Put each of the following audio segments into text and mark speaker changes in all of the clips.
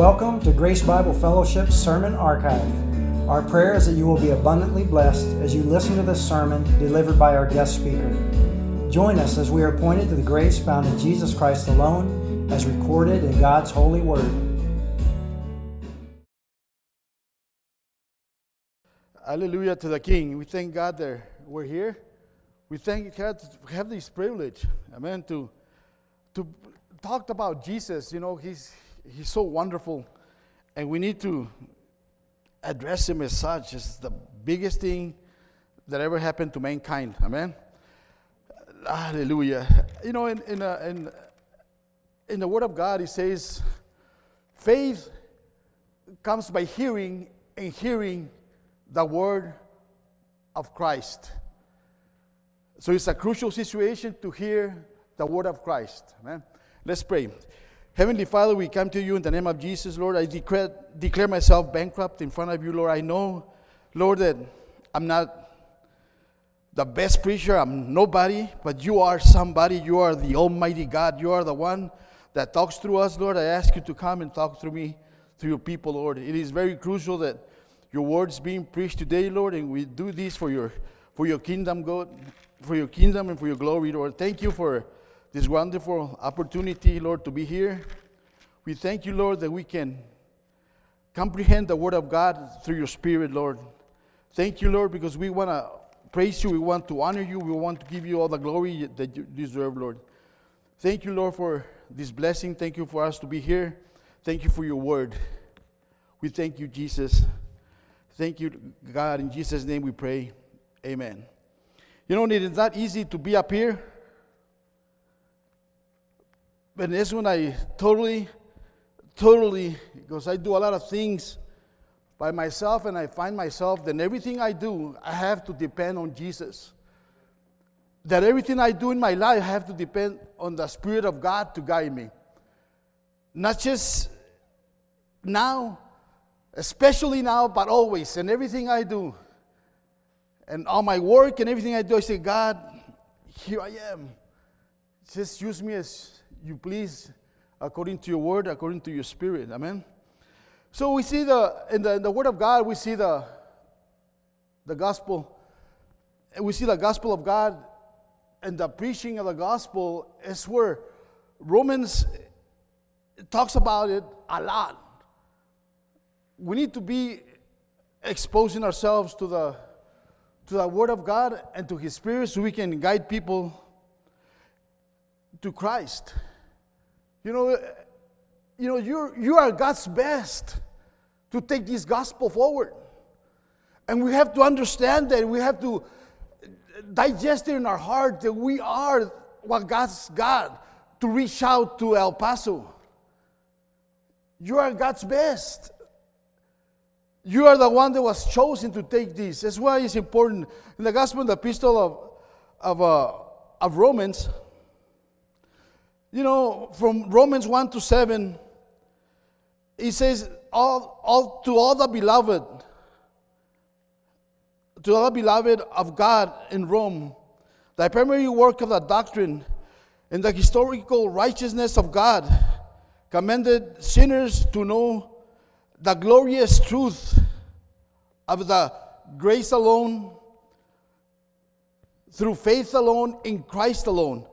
Speaker 1: Welcome to Grace Bible Fellowship's Sermon Archive. Our prayer is that you will be abundantly blessed as you listen to this sermon delivered by our guest speaker. Join us as we are pointed to the grace found in Jesus Christ alone, as recorded in God's holy word.
Speaker 2: Hallelujah to the King. We thank God that we're here. We thank God to have this privilege, amen, to, to talk about Jesus. You know, he's, he's so wonderful, and we need to address him as such. It's the biggest thing that ever happened to mankind, amen. Hallelujah. You know, in, in, uh, in, in the Word of God, it says, faith comes by hearing, and hearing the word of Christ. So it's a crucial situation to hear the word of Christ. Amen. Let's pray. Heavenly Father, we come to you in the name of Jesus, Lord. I declare, declare myself bankrupt in front of you, Lord. I know, Lord, that I'm not the best preacher, I'm nobody, but you are somebody. You are the Almighty God. You are the one that talks through us, Lord. I ask you to come and talk through me, through your people, Lord. It is very crucial that your words being preached today, Lord, and we do this for your for your kingdom, God, for your kingdom and for your glory, Lord. Thank you for this wonderful opportunity, Lord, to be here. We thank you, Lord, that we can comprehend the word of God through your spirit, Lord. Thank you, Lord, because we want to praise you, we want to honor you, we want to give you all the glory that you deserve, Lord. Thank you, Lord, for this blessing. Thank you for us to be here. Thank you for your word. We thank you, Jesus. Thank you, God. In Jesus' name we pray. Amen. You know, it is not easy to be up here. But this one I totally, totally, because I do a lot of things by myself and I find myself that everything I do, I have to depend on Jesus. That everything I do in my life, I have to depend on the Spirit of God to guide me. Not just now, especially now, but always, and everything I do, and all my work and everything I do, I say, God, here I am. Just use me as you please, according to your word, according to your spirit. Amen. So we see the in the, in the word of God, we see the the gospel, we see the gospel of God, and the preaching of the gospel is where Romans talks about it a lot we need to be exposing ourselves to the to the word of God and to his spirit so we can guide people to Christ. You know, you know, you you are God's best to take this gospel forward. And we have to understand that we have to digest it in our heart that we are what God's God to reach out to El Paso. You are God's best. You are the one that was chosen to take this. That's why it's important. In the Gospel, the Epistle of, of, uh, of Romans, you know, from Romans 1 to 7, it says, all, all, to all the beloved, to all the beloved of God in Rome, the primary work of the doctrine and the historical righteousness of God commended sinners to know the glorious truth of the grace alone, through faith alone, in Christ alone.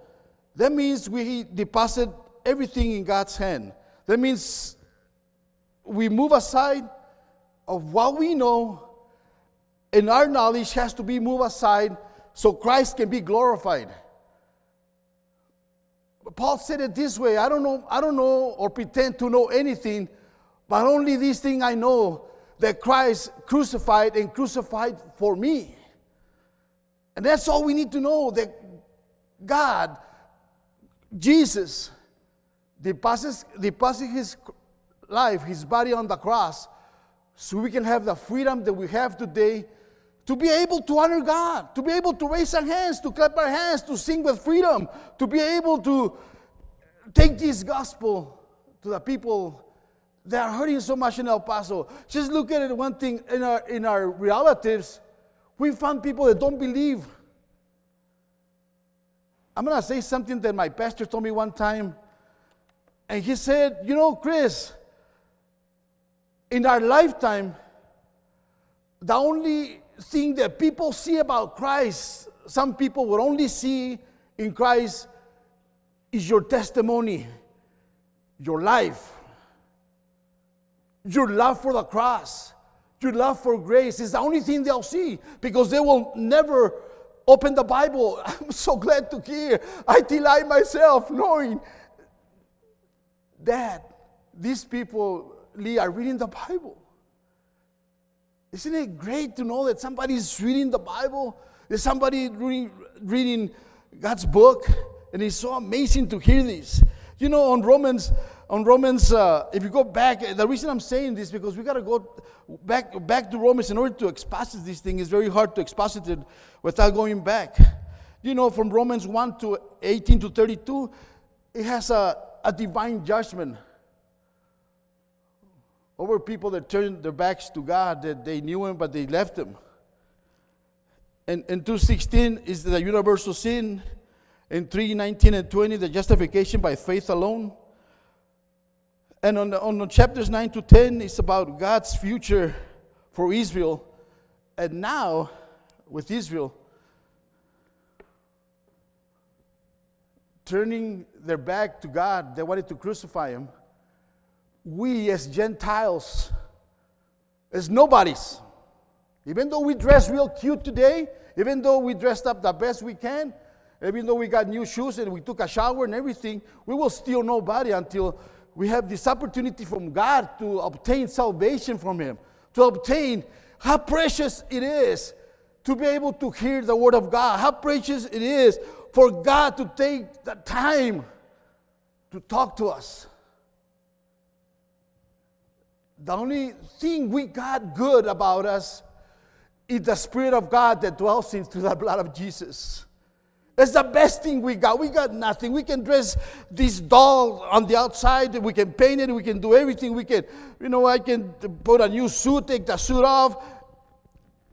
Speaker 2: That means we deposit everything in God's hand. That means we move aside of what we know, and our knowledge has to be moved aside so Christ can be glorified. Paul said it this way I don't know, I don't know or pretend to know anything but only this thing I know that Christ crucified and crucified for me. And that's all we need to know that God, Jesus, deposits, deposits his life, his body on the cross, so we can have the freedom that we have today to be able to honor God, to be able to raise our hands, to clap our hands, to sing with freedom, to be able to take this gospel to the people that are hurting so much in El Paso. Just look at it one thing in our, in our relatives, we found people that don't believe. I'm going to say something that my pastor told me one time. And he said, You know, Chris, in our lifetime, the only thing that people see about Christ, some people will only see in Christ is your testimony, your life, your love for the cross, your love for grace. Is the only thing they'll see because they will never open the Bible. I'm so glad to hear. I delight myself knowing that these people, Lee, are reading the Bible. Isn't it great to know that somebody's reading the Bible? There's somebody reading, reading God's book, and it's so amazing to hear this. You know, on Romans, on Romans, uh, if you go back, the reason I'm saying this because we got to go back back to Romans in order to exposit this thing. It's very hard to exposit it without going back. You know, from Romans 1 to 18 to 32, it has a, a divine judgment over people that turned their backs to God, that they knew Him, but they left Him. And, and 2.16 is the universal sin. And 3.19 and 20, the justification by faith alone. And on, the, on the chapters 9 to 10, it's about God's future for Israel. And now, with Israel, turning their back to God, they wanted to crucify him we as Gentiles, as nobodies, even though we dress real cute today, even though we dressed up the best we can, even though we got new shoes and we took a shower and everything, we will still nobody until we have this opportunity from God to obtain salvation from Him, to obtain how precious it is to be able to hear the Word of God, how precious it is for God to take the time to talk to us. The only thing we got good about us is the Spirit of God that dwells in through the blood of Jesus. That's the best thing we got. We got nothing. We can dress this doll on the outside. We can paint it. We can do everything. We can, you know, I can put a new suit, take the suit off.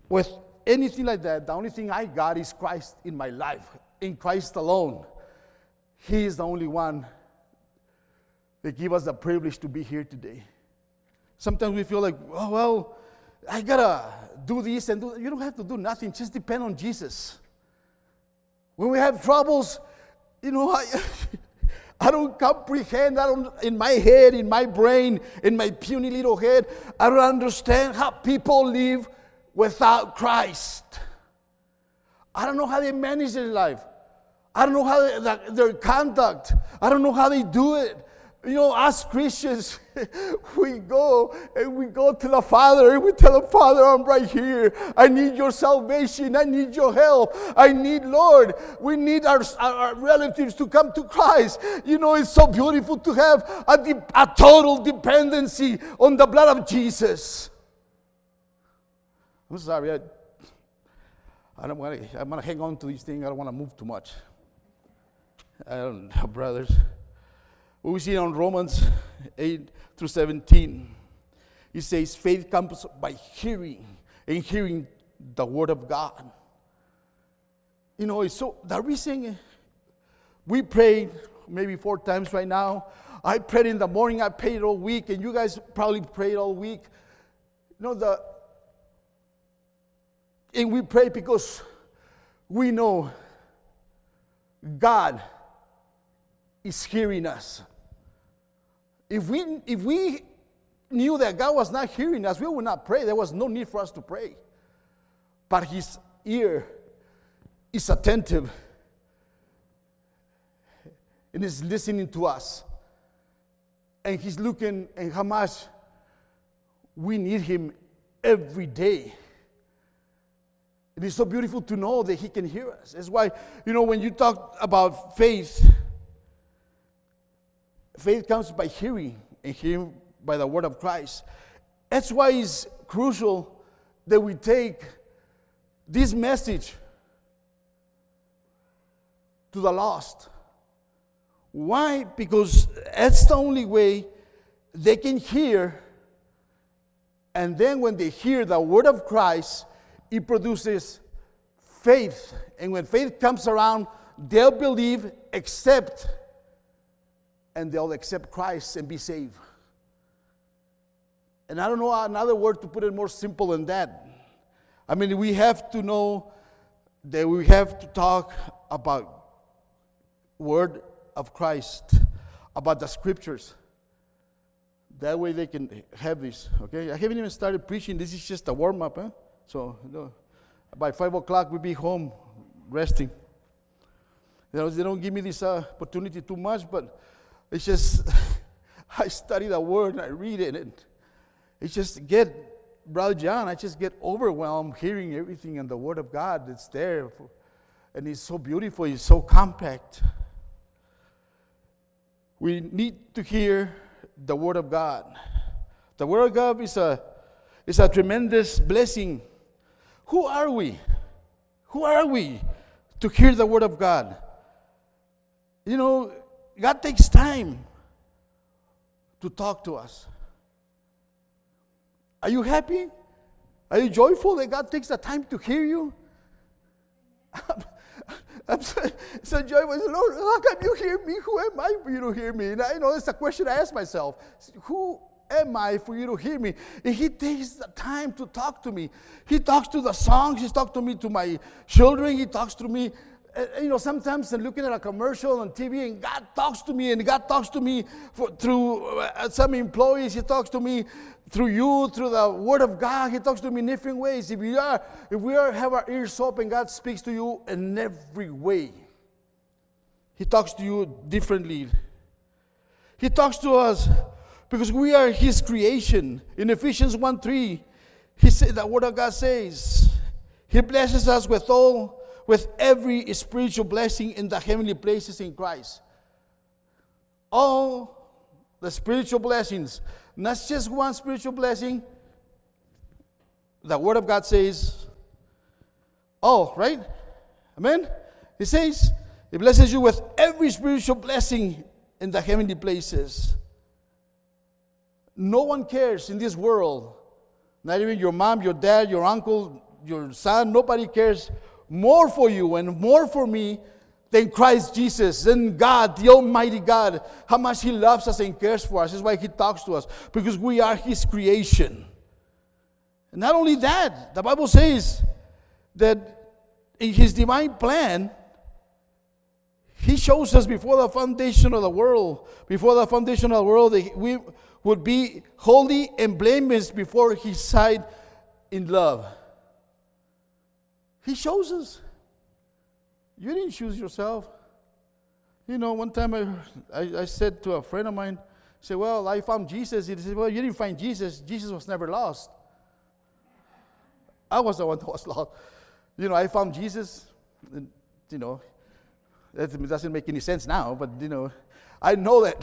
Speaker 2: With anything like that, the only thing I got is Christ in my life, in Christ alone. He is the only one that give us the privilege to be here today. Sometimes we feel like, oh, well, I gotta do this and do that. You don't have to do nothing, just depend on Jesus. When we have troubles, you know, I, I don't comprehend, I don't, in my head, in my brain, in my puny little head, I don't understand how people live without Christ. I don't know how they manage their life. I don't know how they, their conduct. I don't know how they do it. You know, as Christians, we go and we go to the Father and we tell the Father, I'm right here. I need your salvation. I need your help. I need, Lord, we need our, our relatives to come to Christ. You know, it's so beautiful to have a, a total dependency on the blood of Jesus. I'm sorry. I, I don't want to, I'm going to hang on to these things. I don't want to move too much. I don't know, brothers. We see on Romans 8 through 17. It says, faith comes by hearing, and hearing the word of God. You know, so the reason eh, we prayed maybe four times right now. I prayed in the morning, I prayed all week, and you guys probably prayed all week. You know, the and we pray because we know God is hearing us. If we, if we knew that God was not hearing us, we would not pray. There was no need for us to pray. But His ear is attentive and is listening to us. And He's looking and how much we need Him every day. It is so beautiful to know that He can hear us. That's why, you know, when you talk about faith, Faith comes by hearing, and hearing by the word of Christ. That's why it's crucial that we take this message to the lost. Why? Because that's the only way they can hear. And then when they hear the word of Christ, it produces faith. And when faith comes around, they'll believe, accept, and they'll accept Christ and be saved. And I don't know another word to put it more simple than that. I mean, we have to know that we have to talk about word of Christ, about the scriptures. That way they can have this, okay? I haven't even started preaching. This is just a warm up, huh? So, you know, by 5 o'clock, we'll be home resting. You know, they don't give me this uh, opportunity too much, but it's just, I study the word and I read it, and it just get, Brother John, I just get overwhelmed hearing everything in the Word of God that's there. And it's so beautiful, it's so compact. We need to hear the Word of God. The Word of God is a, is a tremendous blessing. Who are we? Who are we to hear the Word of God? You know, God takes time to talk to us. Are you happy? Are you joyful that God takes the time to hear you? I'm so, so joyful. Lord, how come you hear me? Who am I for you to hear me? And I you know it's a question I ask myself. Who am I for you to hear me? And he takes the time to talk to me. He talks to the songs. He talks to me, to my children. He talks to me. Uh, you know, sometimes I'm looking at a commercial on TV and God talks to me, and God talks to me for, through uh, some employees. He talks to me through you, through the Word of God. He talks to me in different ways. If we are, if we are have our ears open, God speaks to you in every way. He talks to you differently. He talks to us because we are His creation. In Ephesians 1 3, He said the Word of God says, He blesses us with all, with every spiritual blessing in the heavenly places in Christ. All the spiritual blessings, not just one spiritual blessing. The Word of God says, all, right? Amen? He says, He blesses you with every spiritual blessing in the heavenly places. No one cares in this world, not even your mom, your dad, your uncle, your son, nobody cares more for you and more for me than Christ Jesus, than God, the Almighty God, how much He loves us and cares for us. That's why He talks to us, because we are His creation. And not only that, the Bible says that in His divine plan, He shows us before the foundation of the world, before the foundation of the world, that we would be holy and blameless before His sight in love. He shows us. You didn't choose yourself. You know, one time I, I, I said to a friend of mine, said, Well, I found Jesus. He said, Well, you didn't find Jesus. Jesus was never lost. I was the one that was lost. You know, I found Jesus. And, you know, that doesn't make any sense now, but, you know, I know that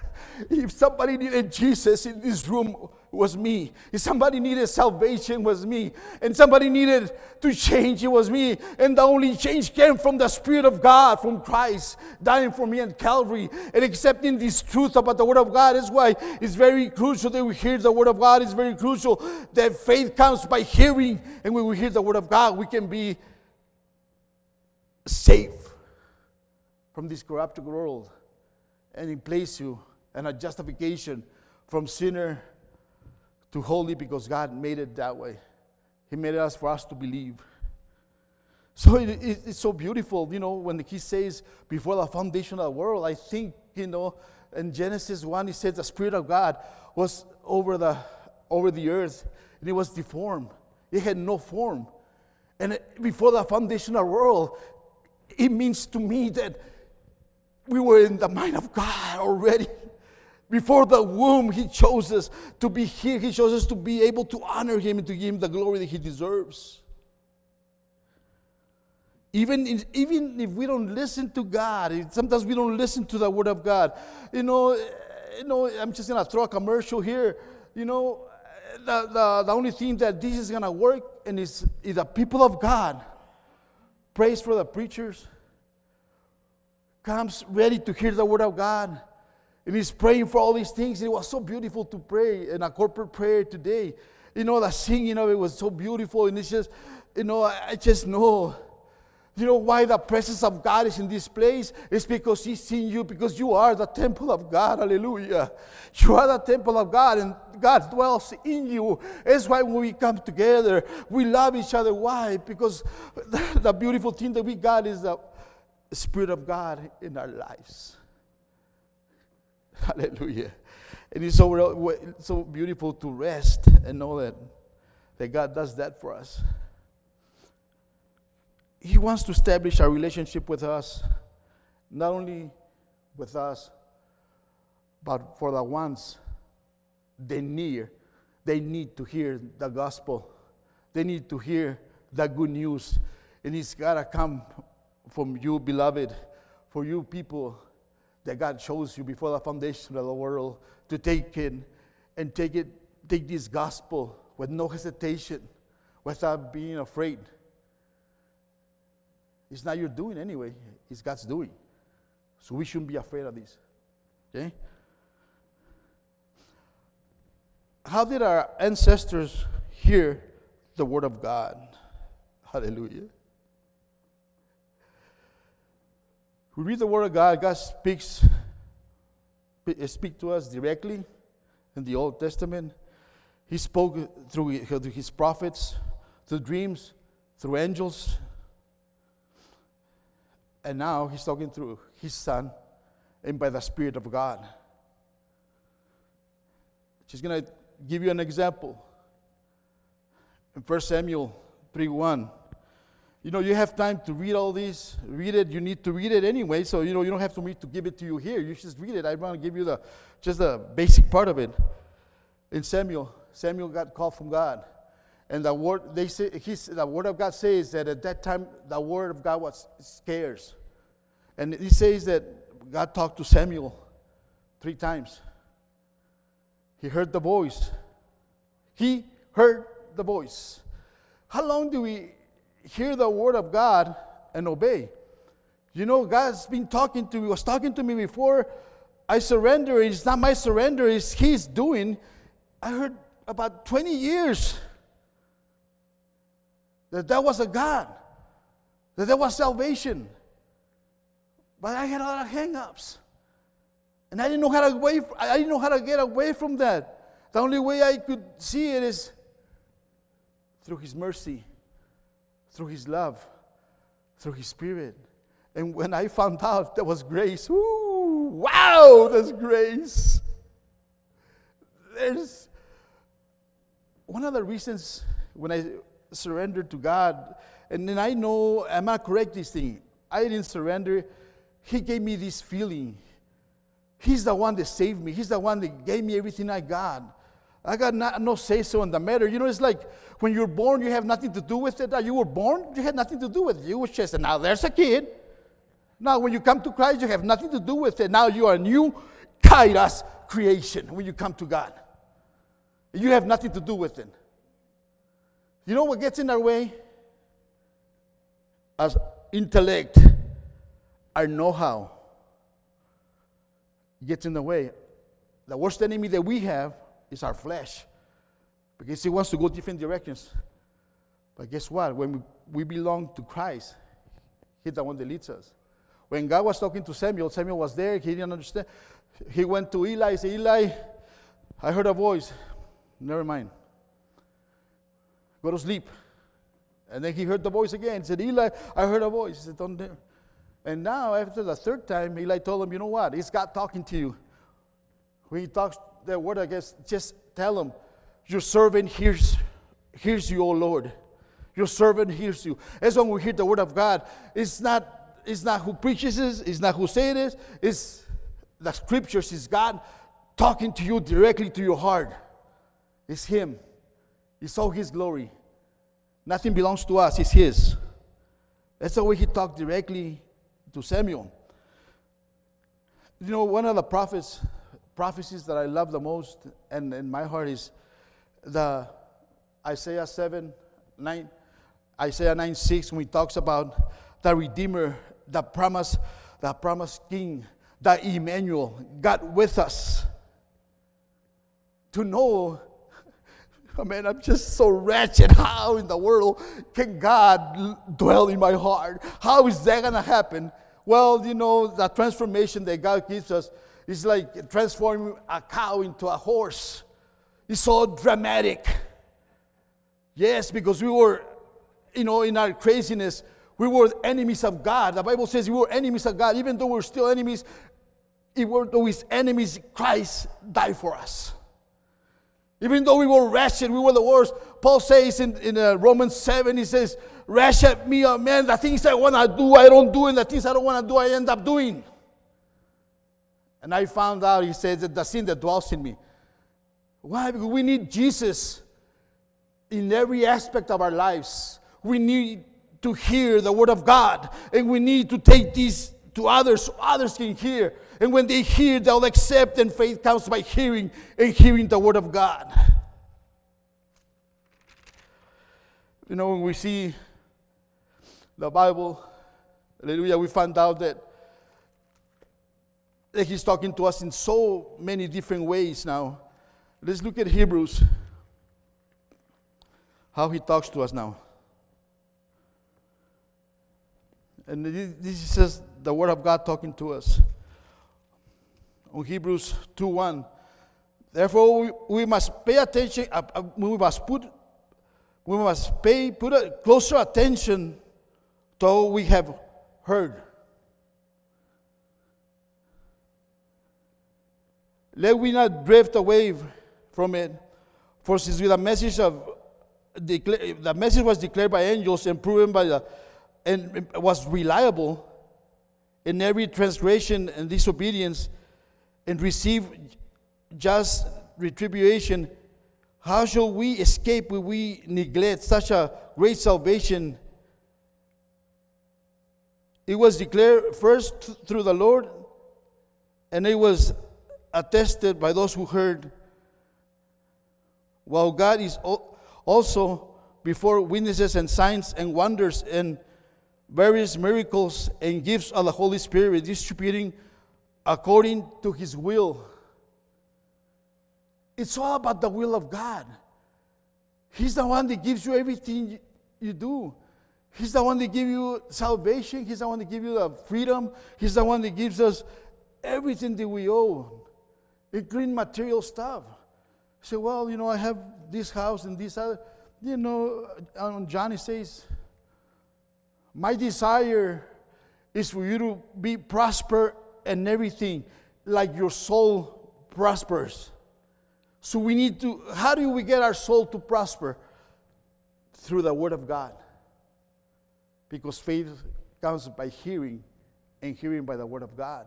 Speaker 2: if somebody needed Jesus in this room, was me. If somebody needed salvation, was me. And somebody needed to change, it was me. And the only change came from the Spirit of God, from Christ dying for me at Calvary and accepting this truth about the Word of God. That's why it's very crucial that we hear the Word of God. It's very crucial that faith comes by hearing. And when we hear the Word of God, we can be safe from this corrupt world and in place you and a justification from sinner to holy because God made it that way. He made it us for us to believe. So it, it, it's so beautiful, you know, when he says, before the foundation of the world, I think, you know, in Genesis 1, he says the Spirit of God was over the, over the earth and it was deformed. It had no form. And before the foundation of the world, it means to me that we were in the mind of God already. Before the womb, He chose us to be here. He chose us to be able to honor Him and to give Him the glory that He deserves. Even, in, even if we don't listen to God, sometimes we don't listen to the Word of God. You know, you know I'm just going to throw a commercial here. You know, the, the, the only thing that this is going to work and is, is the people of God praise for the preachers, comes ready to hear the word of God. And he's praying for all these things. And It was so beautiful to pray in a corporate prayer today. You know, the singing of it was so beautiful. And it's just, you know, I just know You know why the presence of God is in this place? It's because He's in you, because you are the temple of God. Hallelujah. You are the temple of God, and God dwells in you. That's why when we come together, we love each other. Why? Because the beautiful thing that we got is the Spirit of God in our lives. Hallelujah. And it's so, so beautiful to rest and know that, that God does that for us. He wants to establish a relationship with us, not only with us, but for the ones they need. They need to hear the gospel. They need to hear the good news. And it's got to come from you, beloved, for you people that God chose you before the foundation of the world to take in and take it, take this gospel with no hesitation, without being afraid. It's not your doing anyway, it's God's doing. So we shouldn't be afraid of this. Okay? How did our ancestors hear the word of God? Hallelujah. We read the Word of God, God speaks eh, speak to us directly in the Old Testament. He spoke through his prophets, through dreams, through angels. And now he's talking through his son and by the Spirit of God. She's going to give you an example. In 1 Samuel 3 1 you know, you have time to read all these, read it. You need to read it anyway, so you know you don't have to me to give it to you here. You just read it. I want to give you the just the basic part of it. In Samuel, Samuel got called from God, and the word they say he's, the word of God says that at that time the word of God was scarce, and he says that God talked to Samuel three times. He heard the voice. He heard the voice. How long do we hear the word of God and obey. You know, God's been talking to me, was talking to me before I surrender. It's not my surrender, it's His doing. I heard about 20 years that that was a God, that there was salvation. But I had a lot of hang-ups. And I didn't know how to away, I didn't know how to get away from that. The only way I could see it is through His mercy through His love, through His Spirit. And when I found out there was grace, ooh, wow, there's grace. There's one of the reasons when I surrendered to God, and then I know I'm not correct this thing. I didn't surrender. He gave me this feeling. He's the one that saved me. He's the one that gave me everything I got. I got not, no say so in the matter. You know, it's like when you're born, you have nothing to do with it. You were born, you had nothing to do with it. You were just, now there's a kid. Now, when you come to Christ, you have nothing to do with it. Now you are a new kairos creation when you come to God. You have nothing to do with it. You know what gets in our way? As intellect, our know how gets in the way. The worst enemy that we have is our flesh. Because he wants to go different directions. But guess what? When we, we belong to Christ, He's the one that leads us. When God was talking to Samuel, Samuel was there, he didn't understand. He went to Eli, said, Eli, I heard a voice. Never mind. Go to sleep. And then he heard the voice again. He said, Eli, I heard a voice. He said, Don't dare. And now, after the third time, Eli told him, You know what? It's God talking to you. When he talks the word, I guess, just tell him, Your servant hears, hears you, O Lord. Your servant hears you. As when we hear the word of God, it's not, it's not who preaches it, it's not who says it, it's the scriptures, it's God talking to you directly to your heart. It's Him. It's all His glory. Nothing belongs to us, it's His. That's the way He talked directly to Samuel. You know, one of the prophets prophecies that I love the most and in my heart is the Isaiah 7, 9, Isaiah 9, 6, when he talks about the Redeemer, the promise, the promised King, the Emmanuel, God with us. To know oh I mean, I'm just so wretched. How in the world can God dwell in my heart? How is that going to happen? Well, you know, the transformation that God gives us is like transforming a cow into a horse. It's so dramatic. Yes, because we were, you know, in our craziness, we were enemies of God. The Bible says we were enemies of God. Even though we're still enemies, even though his enemies, Christ died for us. Even though we were wretched, we were the worst. Paul says in, in uh, Romans 7, he says, Wretched me, oh man, the things I want to do, I don't do, and the things I don't want to do, I end up doing. And I found out, he says, that the sin that dwells in me. Why? Because we need Jesus in every aspect of our lives. We need to hear the word of God, and we need to take this to others so others can hear. And when they hear, they'll accept, and faith comes by hearing and hearing the Word of God. You know, when we see the Bible, hallelujah, we find out that, that He's talking to us in so many different ways now. Let's look at Hebrews, how He talks to us now. And this is just the Word of God talking to us on Hebrews 2:1. Therefore, we, we, must pay attention, uh, uh, we must put, we must pay, put a closer attention to what we have heard. Let we not drift away from it, for since the message of the message was declared by angels and proven by the and was reliable in every transgression and disobedience and receive just retribution, how shall we escape when we neglect such a great salvation? It was declared first through the Lord, and it was attested by those who heard. While God is also before witnesses and signs and wonders and various miracles and gifts of the Holy Spirit, distributing according to his will. It's all about the will of God. He's the one that gives you everything you do. He's the one that gives you salvation. He's the one that gives you the freedom. He's the one that gives us everything that we own, including material stuff. Say, well, you know, I have this house and this other. You know, um, Johnny says, my desire is for you to be prosper and everything, like your soul prospers. So we need to, how do we get our soul to prosper? Through the Word of God. Because faith comes by hearing, and hearing by the Word of God.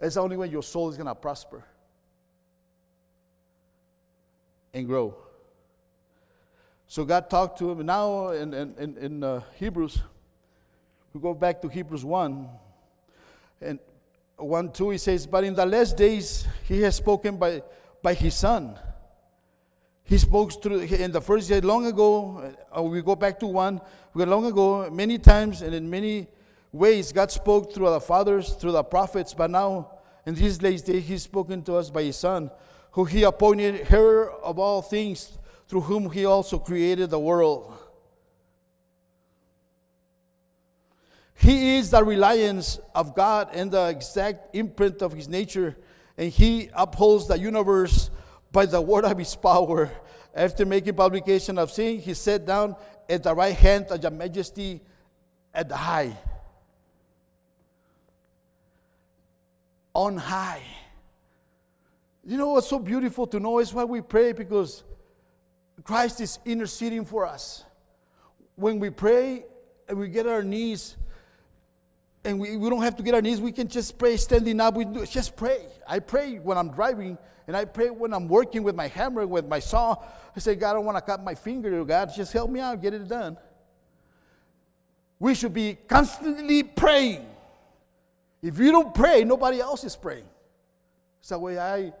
Speaker 2: It's only when your soul is going to prosper and grow. So God talked to him. Now in, in, in uh, Hebrews, we go back to Hebrews 1. And 1 2, he says, But in the last days he has spoken by, by his son. He spoke through in the first day long ago. Uh, we go back to 1. We long ago, many times and in many ways, God spoke through the fathers, through the prophets, but now in these last days he's spoken to us by his son, who he appointed heir of all things, through whom he also created the world. He is the reliance of God and the exact imprint of his nature, and he upholds the universe by the word of his power. After making publication of sin, he sat down at the right hand of the majesty at the high. On high. You know what's so beautiful to know is why we pray because Christ is interceding for us. When we pray and we get our knees, and we, we don't have to get our knees. We can just pray standing up. We just pray. I pray when I'm driving, and I pray when I'm working with my hammer, with my saw. I say, God, I don't want to cut my finger. Oh God, just help me out, get it done. We should be constantly praying. If you don't pray, nobody else is praying. It's the way I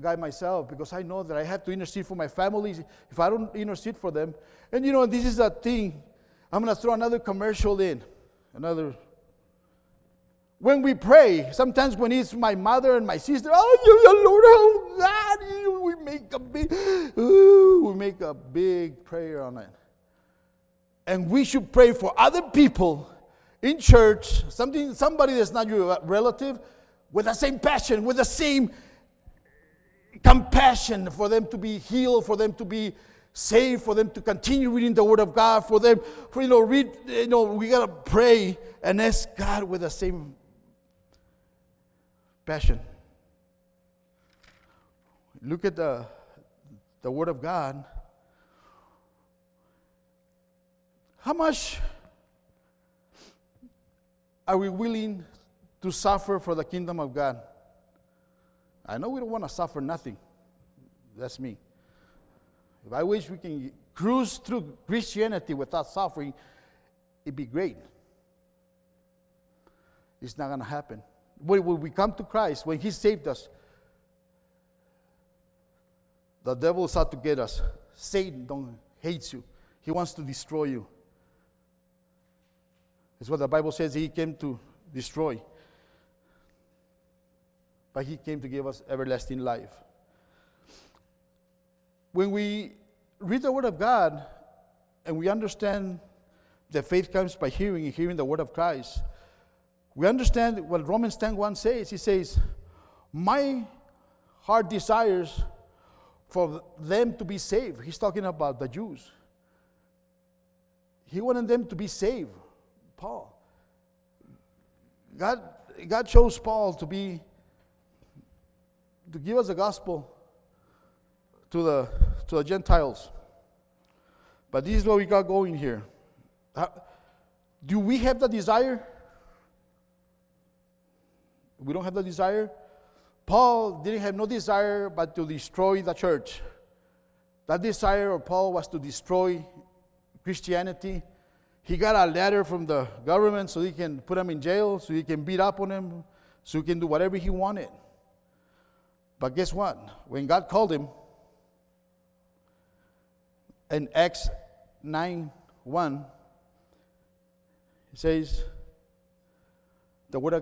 Speaker 2: guide myself because I know that I have to intercede for my family if I don't intercede for them. And you know, this is a thing. I'm going to throw another commercial in, another when we pray, sometimes when it's my mother and my sister, oh, you, Lord, oh God, we make a big, ooh, we make a big prayer on it. And we should pray for other people in church, something, somebody that's not your relative, with the same passion, with the same compassion for them to be healed, for them to be saved, for them to continue reading the Word of God, for them, for you know, read, you know, we gotta pray and ask God with the same passion. Look at the the Word of God. How much are we willing to suffer for the kingdom of God? I know we don't want to suffer nothing. That's me. If I wish we can cruise through Christianity without suffering, it'd be great. It's not going to happen. When we come to Christ, when He saved us, the devil out to get us. Satan don't hates you. He wants to destroy you. It's what the Bible says he came to destroy. But he came to give us everlasting life. When we read the Word of God and we understand that faith comes by hearing and hearing the Word of Christ, we understand what Romans 10 1 says. He says, My heart desires for them to be saved. He's talking about the Jews. He wanted them to be saved. Paul. God, God chose Paul to be to give us the gospel to the to the Gentiles. But this is what we got going here. do we have the desire? We don't have the desire. Paul didn't have no desire but to destroy the church. That desire of Paul was to destroy Christianity he got a letter from the government so he can put him in jail, so he can beat up on him, so he can do whatever he wanted. But guess what? When God called him in Acts 9 1, he says, the word of